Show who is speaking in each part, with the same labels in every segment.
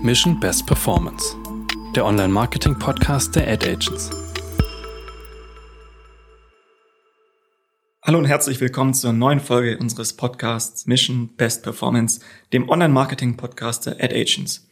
Speaker 1: Mission Best Performance, der Online-Marketing-Podcast der Ad Agents.
Speaker 2: Hallo und herzlich willkommen zur neuen Folge unseres Podcasts Mission Best Performance, dem Online-Marketing-Podcast der Ad Agents.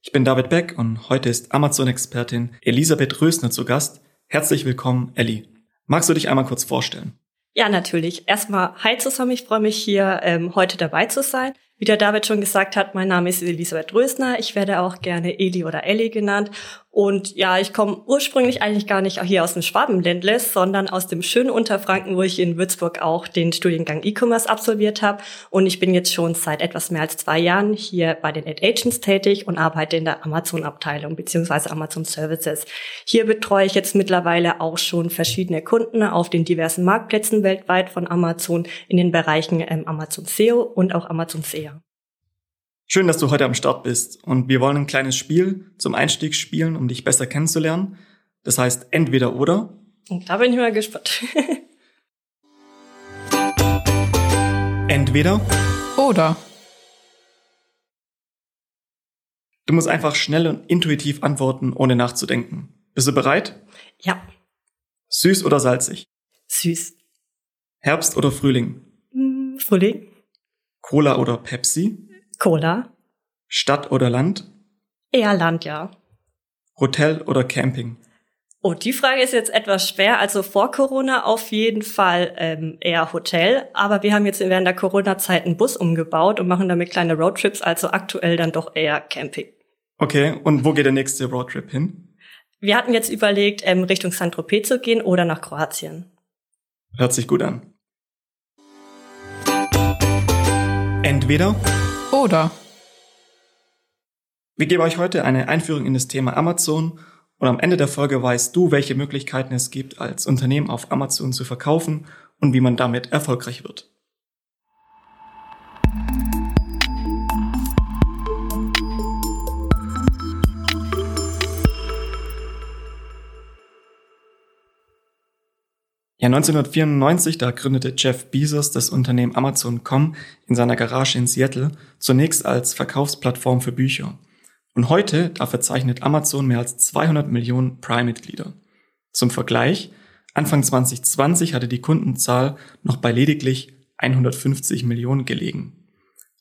Speaker 2: Ich bin David Beck und heute ist Amazon-Expertin Elisabeth Rösner zu Gast. Herzlich willkommen, Ellie. Magst du dich einmal kurz vorstellen?
Speaker 3: Ja, natürlich. Erstmal hi zusammen. Ich freue mich hier ähm, heute dabei zu sein. Wie der David schon gesagt hat, mein Name ist Elisabeth Rösner. Ich werde auch gerne Eli oder Elli genannt und ja, ich komme ursprünglich eigentlich gar nicht hier aus dem Schwabenländle, sondern aus dem schönen Unterfranken, wo ich in Würzburg auch den Studiengang E-Commerce absolviert habe. Und ich bin jetzt schon seit etwas mehr als zwei Jahren hier bei den Ad Agents tätig und arbeite in der Amazon-Abteilung beziehungsweise Amazon Services. Hier betreue ich jetzt mittlerweile auch schon verschiedene Kunden auf den diversen Marktplätzen weltweit von Amazon in den Bereichen ähm, Amazon SEO und auch Amazon SEA.
Speaker 2: Schön, dass du heute am Start bist und wir wollen ein kleines Spiel zum Einstieg spielen, um dich besser kennenzulernen. Das heißt entweder oder.
Speaker 3: Und da bin ich mal gespannt.
Speaker 2: entweder
Speaker 4: oder.
Speaker 2: Du musst einfach schnell und intuitiv antworten, ohne nachzudenken. Bist du bereit?
Speaker 3: Ja.
Speaker 2: Süß oder salzig?
Speaker 3: Süß.
Speaker 2: Herbst oder Frühling?
Speaker 3: Hm, Frühling.
Speaker 2: Cola oder Pepsi?
Speaker 3: Cola.
Speaker 2: Stadt oder Land?
Speaker 3: Eher Land, ja.
Speaker 2: Hotel oder Camping?
Speaker 3: Oh, die Frage ist jetzt etwas schwer. Also vor Corona auf jeden Fall ähm, eher Hotel. Aber wir haben jetzt während der Corona-Zeit einen Bus umgebaut und machen damit kleine Roadtrips. Also aktuell dann doch eher Camping.
Speaker 2: Okay, und wo geht der nächste Roadtrip hin?
Speaker 3: Wir hatten jetzt überlegt, ähm, Richtung Saint-Tropez zu gehen oder nach Kroatien.
Speaker 2: Hört sich gut an. Entweder
Speaker 4: oder.
Speaker 2: Wir geben euch heute eine Einführung in das Thema Amazon und am Ende der Folge weißt du, welche Möglichkeiten es gibt, als Unternehmen auf Amazon zu verkaufen und wie man damit erfolgreich wird. Ja, 1994, da gründete Jeff Bezos das Unternehmen Amazon.com in seiner Garage in Seattle, zunächst als Verkaufsplattform für Bücher. Und heute, da verzeichnet Amazon mehr als 200 Millionen Prime-Mitglieder. Zum Vergleich, Anfang 2020 hatte die Kundenzahl noch bei lediglich 150 Millionen gelegen.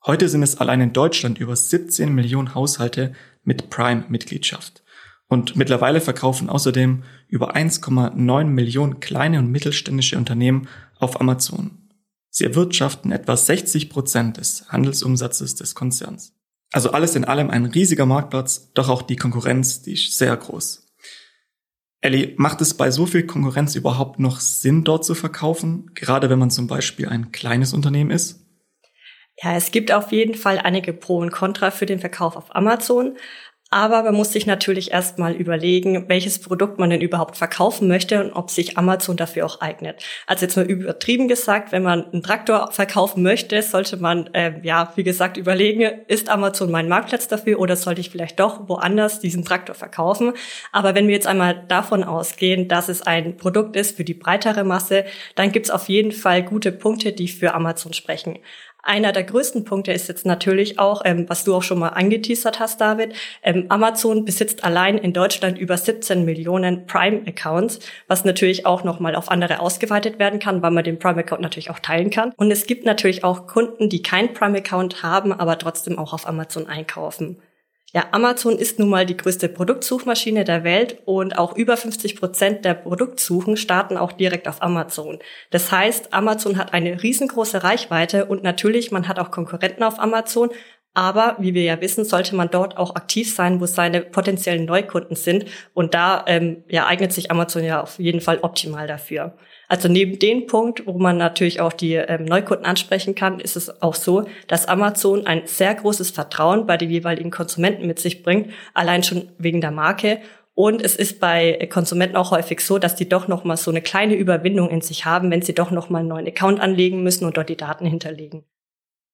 Speaker 2: Heute sind es allein in Deutschland über 17 Millionen Haushalte mit Prime-Mitgliedschaft. Und mittlerweile verkaufen außerdem über 1,9 Millionen kleine und mittelständische Unternehmen auf Amazon. Sie erwirtschaften etwa 60 Prozent des Handelsumsatzes des Konzerns. Also alles in allem ein riesiger Marktplatz, doch auch die Konkurrenz, die ist sehr groß. Ellie, macht es bei so viel Konkurrenz überhaupt noch Sinn, dort zu verkaufen, gerade wenn man zum Beispiel ein kleines Unternehmen ist?
Speaker 3: Ja, es gibt auf jeden Fall einige Pro und Contra für den Verkauf auf Amazon. Aber man muss sich natürlich erstmal überlegen, welches Produkt man denn überhaupt verkaufen möchte und ob sich Amazon dafür auch eignet. Also jetzt mal übertrieben gesagt, wenn man einen Traktor verkaufen möchte, sollte man, äh, ja, wie gesagt, überlegen, ist Amazon mein Marktplatz dafür oder sollte ich vielleicht doch woanders diesen Traktor verkaufen? Aber wenn wir jetzt einmal davon ausgehen, dass es ein Produkt ist für die breitere Masse, dann gibt es auf jeden Fall gute Punkte, die für Amazon sprechen. Einer der größten Punkte ist jetzt natürlich auch, ähm, was du auch schon mal angeteasert hast, David. Ähm, Amazon besitzt allein in Deutschland über 17 Millionen Prime-Accounts, was natürlich auch nochmal auf andere ausgeweitet werden kann, weil man den Prime-Account natürlich auch teilen kann. Und es gibt natürlich auch Kunden, die keinen Prime-Account haben, aber trotzdem auch auf Amazon einkaufen. Ja, Amazon ist nun mal die größte Produktsuchmaschine der Welt und auch über 50 Prozent der Produktsuchen starten auch direkt auf Amazon. Das heißt, Amazon hat eine riesengroße Reichweite und natürlich, man hat auch Konkurrenten auf Amazon, aber wie wir ja wissen, sollte man dort auch aktiv sein, wo seine potenziellen Neukunden sind. Und da ähm, ja, eignet sich Amazon ja auf jeden Fall optimal dafür. Also neben dem Punkt, wo man natürlich auch die ähm, Neukunden ansprechen kann, ist es auch so, dass Amazon ein sehr großes Vertrauen bei den jeweiligen Konsumenten mit sich bringt, allein schon wegen der Marke. Und es ist bei Konsumenten auch häufig so, dass die doch noch mal so eine kleine Überwindung in sich haben, wenn sie doch noch mal einen neuen Account anlegen müssen und dort die Daten hinterlegen.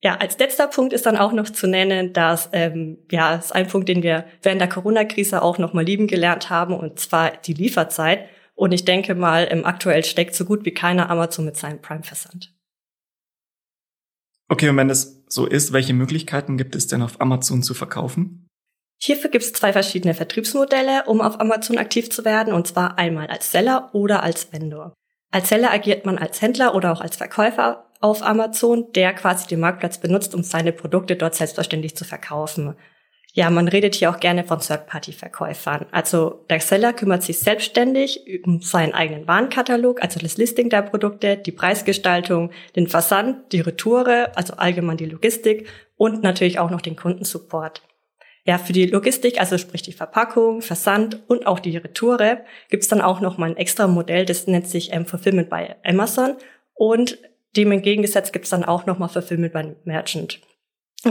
Speaker 3: Ja, als letzter Punkt ist dann auch noch zu nennen, dass ähm, ja, ist ein Punkt, den wir während der Corona-Krise auch noch mal lieben gelernt haben, und zwar die Lieferzeit. Und ich denke mal, im aktuell steckt so gut wie keiner Amazon mit seinem Prime-Versand.
Speaker 2: Okay, und wenn das so ist, welche Möglichkeiten gibt es denn auf Amazon zu verkaufen?
Speaker 3: Hierfür gibt es zwei verschiedene Vertriebsmodelle, um auf Amazon aktiv zu werden, und zwar einmal als Seller oder als Vendor. Als Seller agiert man als Händler oder auch als Verkäufer auf Amazon, der quasi den Marktplatz benutzt, um seine Produkte dort selbstverständlich zu verkaufen. Ja, man redet hier auch gerne von Third-Party-Verkäufern. Also der Seller kümmert sich selbstständig um seinen eigenen Warenkatalog, also das Listing der Produkte, die Preisgestaltung, den Versand, die Retoure, also allgemein die Logistik und natürlich auch noch den Kundensupport. Ja, für die Logistik, also sprich die Verpackung, Versand und auch die Retoure, gibt's dann auch noch mal ein extra Modell, das nennt sich ähm, Fulfillment bei Amazon und dem entgegengesetzt gibt's dann auch noch mal Fulfillment bei Merchant.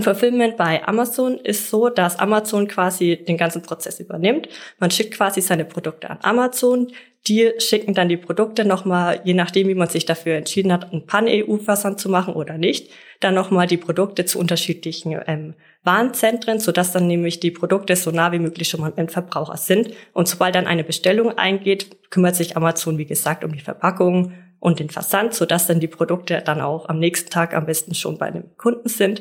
Speaker 3: Fulfillment bei Amazon ist so, dass Amazon quasi den ganzen Prozess übernimmt. Man schickt quasi seine Produkte an Amazon. Die schicken dann die Produkte nochmal, je nachdem, wie man sich dafür entschieden hat, einen Pan-EU-Versand zu machen oder nicht, dann nochmal die Produkte zu unterschiedlichen ähm, Warenzentren, sodass dann nämlich die Produkte so nah wie möglich schon mal beim Endverbraucher sind. Und sobald dann eine Bestellung eingeht, kümmert sich Amazon, wie gesagt, um die Verpackung und den Versand, sodass dann die Produkte dann auch am nächsten Tag am besten schon bei einem Kunden sind.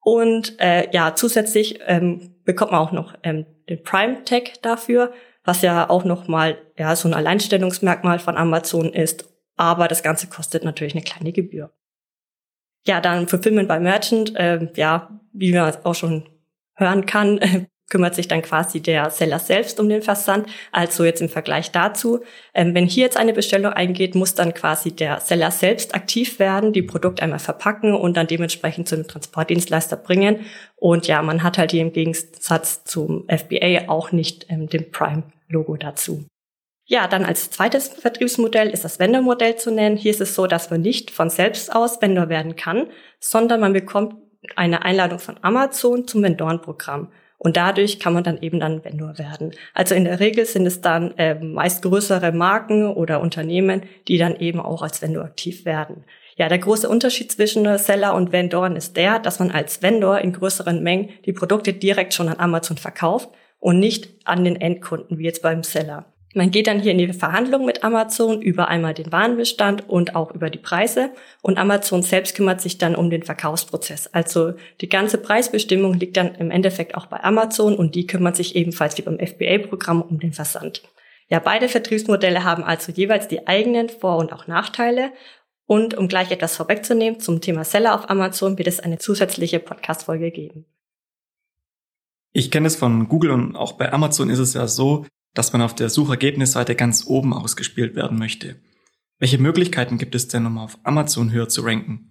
Speaker 3: Und äh, ja, zusätzlich ähm, bekommt man auch noch ähm, den Prime Tag dafür, was ja auch noch mal ja so ein Alleinstellungsmerkmal von Amazon ist. Aber das Ganze kostet natürlich eine kleine Gebühr. Ja, dann Fulfillment by Merchant, äh, ja, wie man auch schon hören kann, kümmert sich dann quasi der Seller selbst um den Versand. Also jetzt im Vergleich dazu, ähm, wenn hier jetzt eine Bestellung eingeht, muss dann quasi der Seller selbst aktiv werden, die Produkte einmal verpacken und dann dementsprechend zu einem Transportdienstleister bringen. Und ja, man hat halt hier im Gegensatz zum FBA auch nicht ähm, den Prime-Logo dazu. Ja, dann als zweites Vertriebsmodell ist das Vendor-Modell zu nennen. Hier ist es so, dass man nicht von selbst aus Vendor werden kann, sondern man bekommt eine Einladung von Amazon zum Vendorenprogramm. Und dadurch kann man dann eben dann Vendor werden. Also in der Regel sind es dann äh, meist größere Marken oder Unternehmen, die dann eben auch als Vendor aktiv werden. Ja, der große Unterschied zwischen Seller und Vendoren ist der, dass man als Vendor in größeren Mengen die Produkte direkt schon an Amazon verkauft und nicht an den Endkunden, wie jetzt beim Seller. Man geht dann hier in die Verhandlung mit Amazon über einmal den Warenbestand und auch über die Preise. Und Amazon selbst kümmert sich dann um den Verkaufsprozess. Also die ganze Preisbestimmung liegt dann im Endeffekt auch bei Amazon und die kümmert sich ebenfalls wie beim FBA-Programm um den Versand. Ja, beide Vertriebsmodelle haben also jeweils die eigenen Vor- und auch Nachteile. Und um gleich etwas vorwegzunehmen zum Thema Seller auf Amazon wird es eine zusätzliche Podcast-Folge geben.
Speaker 2: Ich kenne es von Google und auch bei Amazon ist es ja so, dass man auf der Suchergebnisseite ganz oben ausgespielt werden möchte. Welche Möglichkeiten gibt es denn, um auf Amazon höher zu ranken?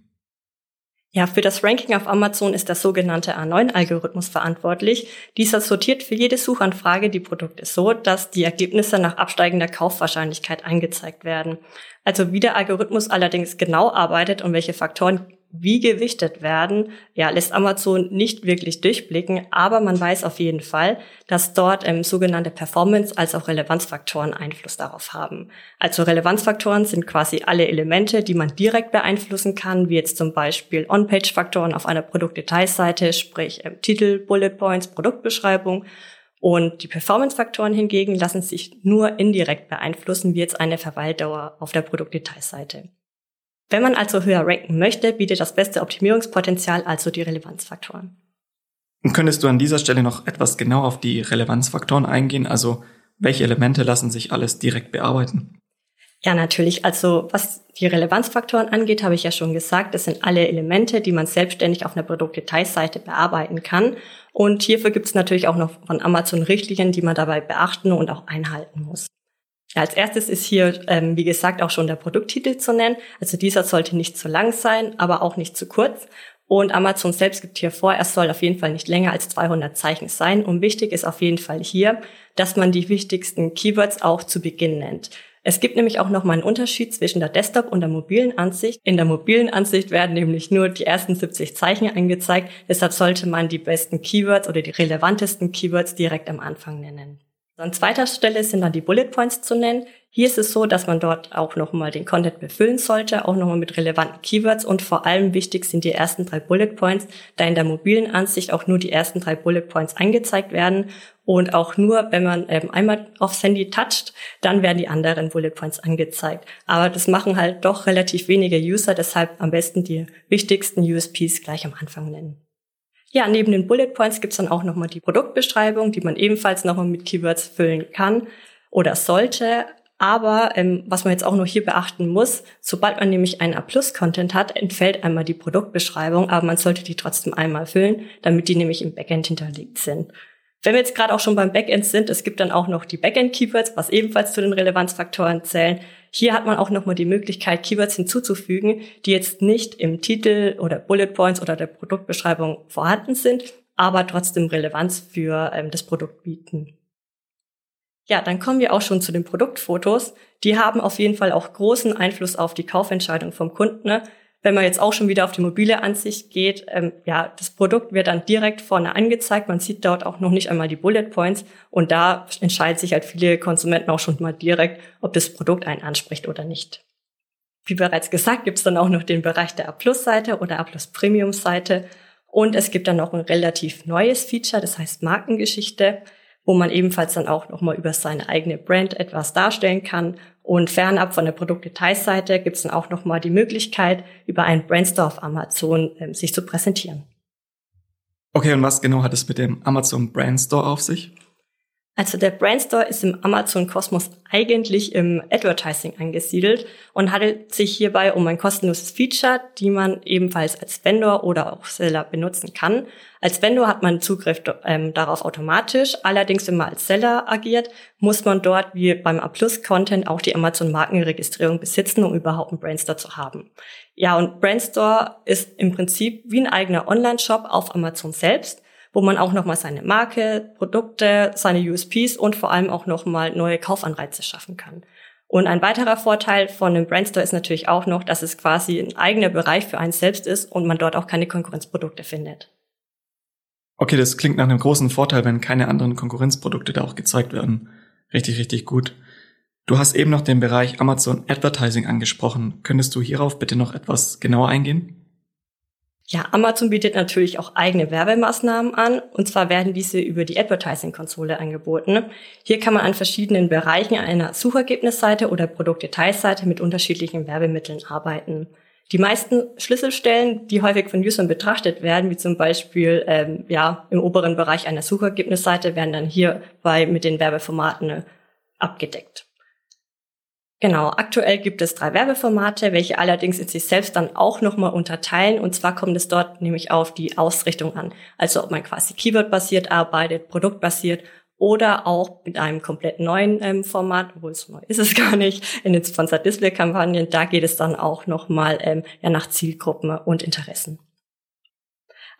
Speaker 3: Ja, für das Ranking auf Amazon ist der sogenannte A9-Algorithmus verantwortlich. Dieser sortiert für jede Suchanfrage die Produkte so, dass die Ergebnisse nach absteigender Kaufwahrscheinlichkeit angezeigt werden. Also wie der Algorithmus allerdings genau arbeitet und welche Faktoren wie gewichtet werden, ja, lässt Amazon nicht wirklich durchblicken, aber man weiß auf jeden Fall, dass dort ähm, sogenannte Performance- als auch Relevanzfaktoren Einfluss darauf haben. Also Relevanzfaktoren sind quasi alle Elemente, die man direkt beeinflussen kann, wie jetzt zum Beispiel On-Page-Faktoren auf einer Produktdetailseite, sprich ähm, Titel, Bullet Points, Produktbeschreibung. Und die Performance-Faktoren hingegen lassen sich nur indirekt beeinflussen, wie jetzt eine Verweildauer auf der Produktdetailseite. Wenn man also höher ranken möchte, bietet das beste Optimierungspotenzial also die Relevanzfaktoren.
Speaker 2: Und könntest du an dieser Stelle noch etwas genau auf die Relevanzfaktoren eingehen? Also welche Elemente lassen sich alles direkt bearbeiten?
Speaker 3: Ja, natürlich. Also was die Relevanzfaktoren angeht, habe ich ja schon gesagt, das sind alle Elemente, die man selbstständig auf einer Produktdetailseite bearbeiten kann. Und hierfür gibt es natürlich auch noch von Amazon Richtlinien, die man dabei beachten und auch einhalten muss. Als erstes ist hier, ähm, wie gesagt, auch schon der Produkttitel zu nennen. Also dieser sollte nicht zu lang sein, aber auch nicht zu kurz. Und Amazon selbst gibt hier vor, er soll auf jeden Fall nicht länger als 200 Zeichen sein. Und wichtig ist auf jeden Fall hier, dass man die wichtigsten Keywords auch zu Beginn nennt. Es gibt nämlich auch nochmal einen Unterschied zwischen der Desktop- und der mobilen Ansicht. In der mobilen Ansicht werden nämlich nur die ersten 70 Zeichen angezeigt. Deshalb sollte man die besten Keywords oder die relevantesten Keywords direkt am Anfang nennen. An zweiter Stelle sind dann die Bullet Points zu nennen. Hier ist es so, dass man dort auch nochmal den Content befüllen sollte, auch nochmal mit relevanten Keywords und vor allem wichtig sind die ersten drei Bullet Points, da in der mobilen Ansicht auch nur die ersten drei Bullet Points angezeigt werden und auch nur, wenn man ähm, einmal aufs Handy toucht, dann werden die anderen Bullet Points angezeigt. Aber das machen halt doch relativ wenige User, deshalb am besten die wichtigsten USPs gleich am Anfang nennen. Ja, neben den Bullet Points gibt's dann auch nochmal die Produktbeschreibung, die man ebenfalls nochmal mit Keywords füllen kann oder sollte. Aber ähm, was man jetzt auch noch hier beachten muss, sobald man nämlich einen A-Plus-Content hat, entfällt einmal die Produktbeschreibung, aber man sollte die trotzdem einmal füllen, damit die nämlich im Backend hinterlegt sind. Wenn wir jetzt gerade auch schon beim Backend sind, es gibt dann auch noch die Backend-Keywords, was ebenfalls zu den Relevanzfaktoren zählen. Hier hat man auch nochmal die Möglichkeit, Keywords hinzuzufügen, die jetzt nicht im Titel oder Bullet Points oder der Produktbeschreibung vorhanden sind, aber trotzdem Relevanz für ähm, das Produkt bieten. Ja, dann kommen wir auch schon zu den Produktfotos. Die haben auf jeden Fall auch großen Einfluss auf die Kaufentscheidung vom Kunden. Ne? Wenn man jetzt auch schon wieder auf die mobile Ansicht geht, ähm, ja, das Produkt wird dann direkt vorne angezeigt. Man sieht dort auch noch nicht einmal die Bullet Points. Und da entscheiden sich halt viele Konsumenten auch schon mal direkt, ob das Produkt einen anspricht oder nicht. Wie bereits gesagt, gibt es dann auch noch den Bereich der A-Plus-Seite oder A-Plus-Premium-Seite. Und es gibt dann noch ein relativ neues Feature, das heißt Markengeschichte wo man ebenfalls dann auch nochmal über seine eigene Brand etwas darstellen kann. Und fernab von der Produktdetailseite gibt es dann auch nochmal die Möglichkeit, über einen Brandstore auf Amazon ähm, sich zu präsentieren.
Speaker 2: Okay, und was genau hat es mit dem Amazon Brandstore auf sich?
Speaker 3: Also der Brandstore ist im Amazon-Kosmos eigentlich im Advertising angesiedelt und handelt sich hierbei um ein kostenloses Feature, die man ebenfalls als Vendor oder auch Seller benutzen kann. Als Vendor hat man Zugriff ähm, darauf automatisch. Allerdings, wenn man als Seller agiert, muss man dort wie beim A-Plus-Content auch die Amazon-Markenregistrierung besitzen, um überhaupt einen Brandstore zu haben. Ja, und Brandstore ist im Prinzip wie ein eigener Online-Shop auf Amazon selbst wo man auch nochmal seine Marke, Produkte, seine USPs und vor allem auch nochmal neue Kaufanreize schaffen kann. Und ein weiterer Vorteil von einem Brandstore ist natürlich auch noch, dass es quasi ein eigener Bereich für einen selbst ist und man dort auch keine Konkurrenzprodukte findet.
Speaker 2: Okay, das klingt nach einem großen Vorteil, wenn keine anderen Konkurrenzprodukte da auch gezeigt werden. Richtig, richtig gut. Du hast eben noch den Bereich Amazon Advertising angesprochen. Könntest du hierauf bitte noch etwas genauer eingehen?
Speaker 3: Ja, Amazon bietet natürlich auch eigene Werbemaßnahmen an. Und zwar werden diese über die Advertising-Konsole angeboten. Hier kann man an verschiedenen Bereichen einer Suchergebnisseite oder Produktdetailseite mit unterschiedlichen Werbemitteln arbeiten. Die meisten Schlüsselstellen, die häufig von Usern betrachtet werden, wie zum Beispiel ähm, ja im oberen Bereich einer Suchergebnisseite, werden dann hierbei mit den Werbeformaten abgedeckt. Genau, aktuell gibt es drei Werbeformate, welche allerdings in sich selbst dann auch nochmal unterteilen. Und zwar kommt es dort nämlich auf die Ausrichtung an. Also ob man quasi Keyword-basiert arbeitet, produktbasiert oder auch mit einem komplett neuen ähm, Format, obwohl es neu ist es gar nicht, in den Sponsored Display Kampagnen. Da geht es dann auch nochmal ähm, ja, nach Zielgruppen und Interessen.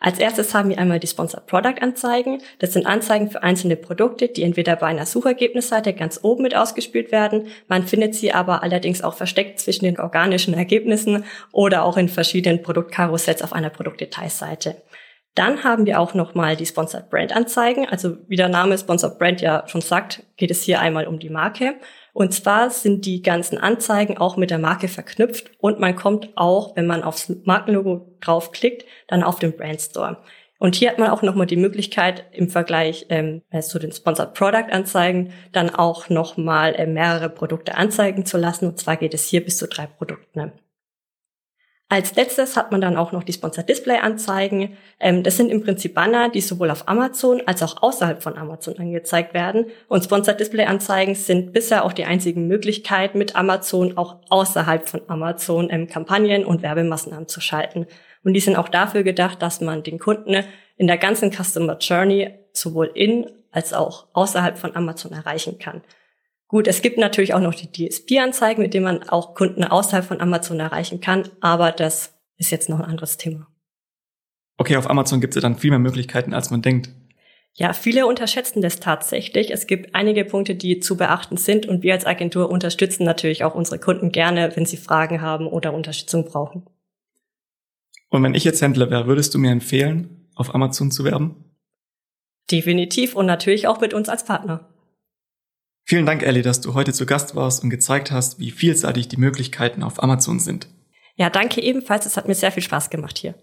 Speaker 3: Als erstes haben wir einmal die Sponsored Product Anzeigen. Das sind Anzeigen für einzelne Produkte, die entweder bei einer Suchergebnisseite ganz oben mit ausgespielt werden. Man findet sie aber allerdings auch versteckt zwischen den organischen Ergebnissen oder auch in verschiedenen Produktkarussells auf einer Produktdetailseite. Dann haben wir auch nochmal die Sponsored Brand Anzeigen. Also wie der Name Sponsored Brand ja schon sagt, geht es hier einmal um die Marke. Und zwar sind die ganzen Anzeigen auch mit der Marke verknüpft und man kommt auch, wenn man aufs Markenlogo draufklickt, dann auf den Brand Store. Und hier hat man auch nochmal die Möglichkeit, im Vergleich ähm, zu den Sponsored Product Anzeigen dann auch nochmal äh, mehrere Produkte anzeigen zu lassen. Und zwar geht es hier bis zu drei Produkten. Als letztes hat man dann auch noch die Sponsored Display Anzeigen. Ähm, das sind im Prinzip Banner, die sowohl auf Amazon als auch außerhalb von Amazon angezeigt werden. Und Sponsored Display Anzeigen sind bisher auch die einzigen Möglichkeit, mit Amazon auch außerhalb von Amazon ähm, Kampagnen und Werbemaßnahmen zu schalten. Und die sind auch dafür gedacht, dass man den Kunden in der ganzen Customer Journey sowohl in als auch außerhalb von Amazon erreichen kann. Gut, es gibt natürlich auch noch die DSP-Anzeigen, mit denen man auch Kunden außerhalb von Amazon erreichen kann, aber das ist jetzt noch ein anderes Thema.
Speaker 2: Okay, auf Amazon gibt es ja dann viel mehr Möglichkeiten, als man denkt.
Speaker 3: Ja, viele unterschätzen das tatsächlich. Es gibt einige Punkte, die zu beachten sind und wir als Agentur unterstützen natürlich auch unsere Kunden gerne, wenn sie Fragen haben oder Unterstützung brauchen.
Speaker 2: Und wenn ich jetzt Händler wäre, würdest du mir empfehlen, auf Amazon zu werben?
Speaker 3: Definitiv und natürlich auch mit uns als Partner.
Speaker 2: Vielen Dank, Ellie, dass du heute zu Gast warst und gezeigt hast, wie vielseitig die Möglichkeiten auf Amazon sind.
Speaker 3: Ja, danke ebenfalls. Es hat mir sehr viel Spaß gemacht hier.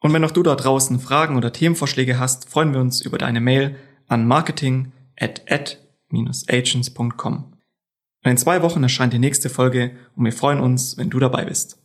Speaker 2: Und wenn auch du da draußen Fragen oder Themenvorschläge hast, freuen wir uns über deine Mail an marketing at ad-agents.com. In zwei Wochen erscheint die nächste Folge und wir freuen uns, wenn du dabei bist.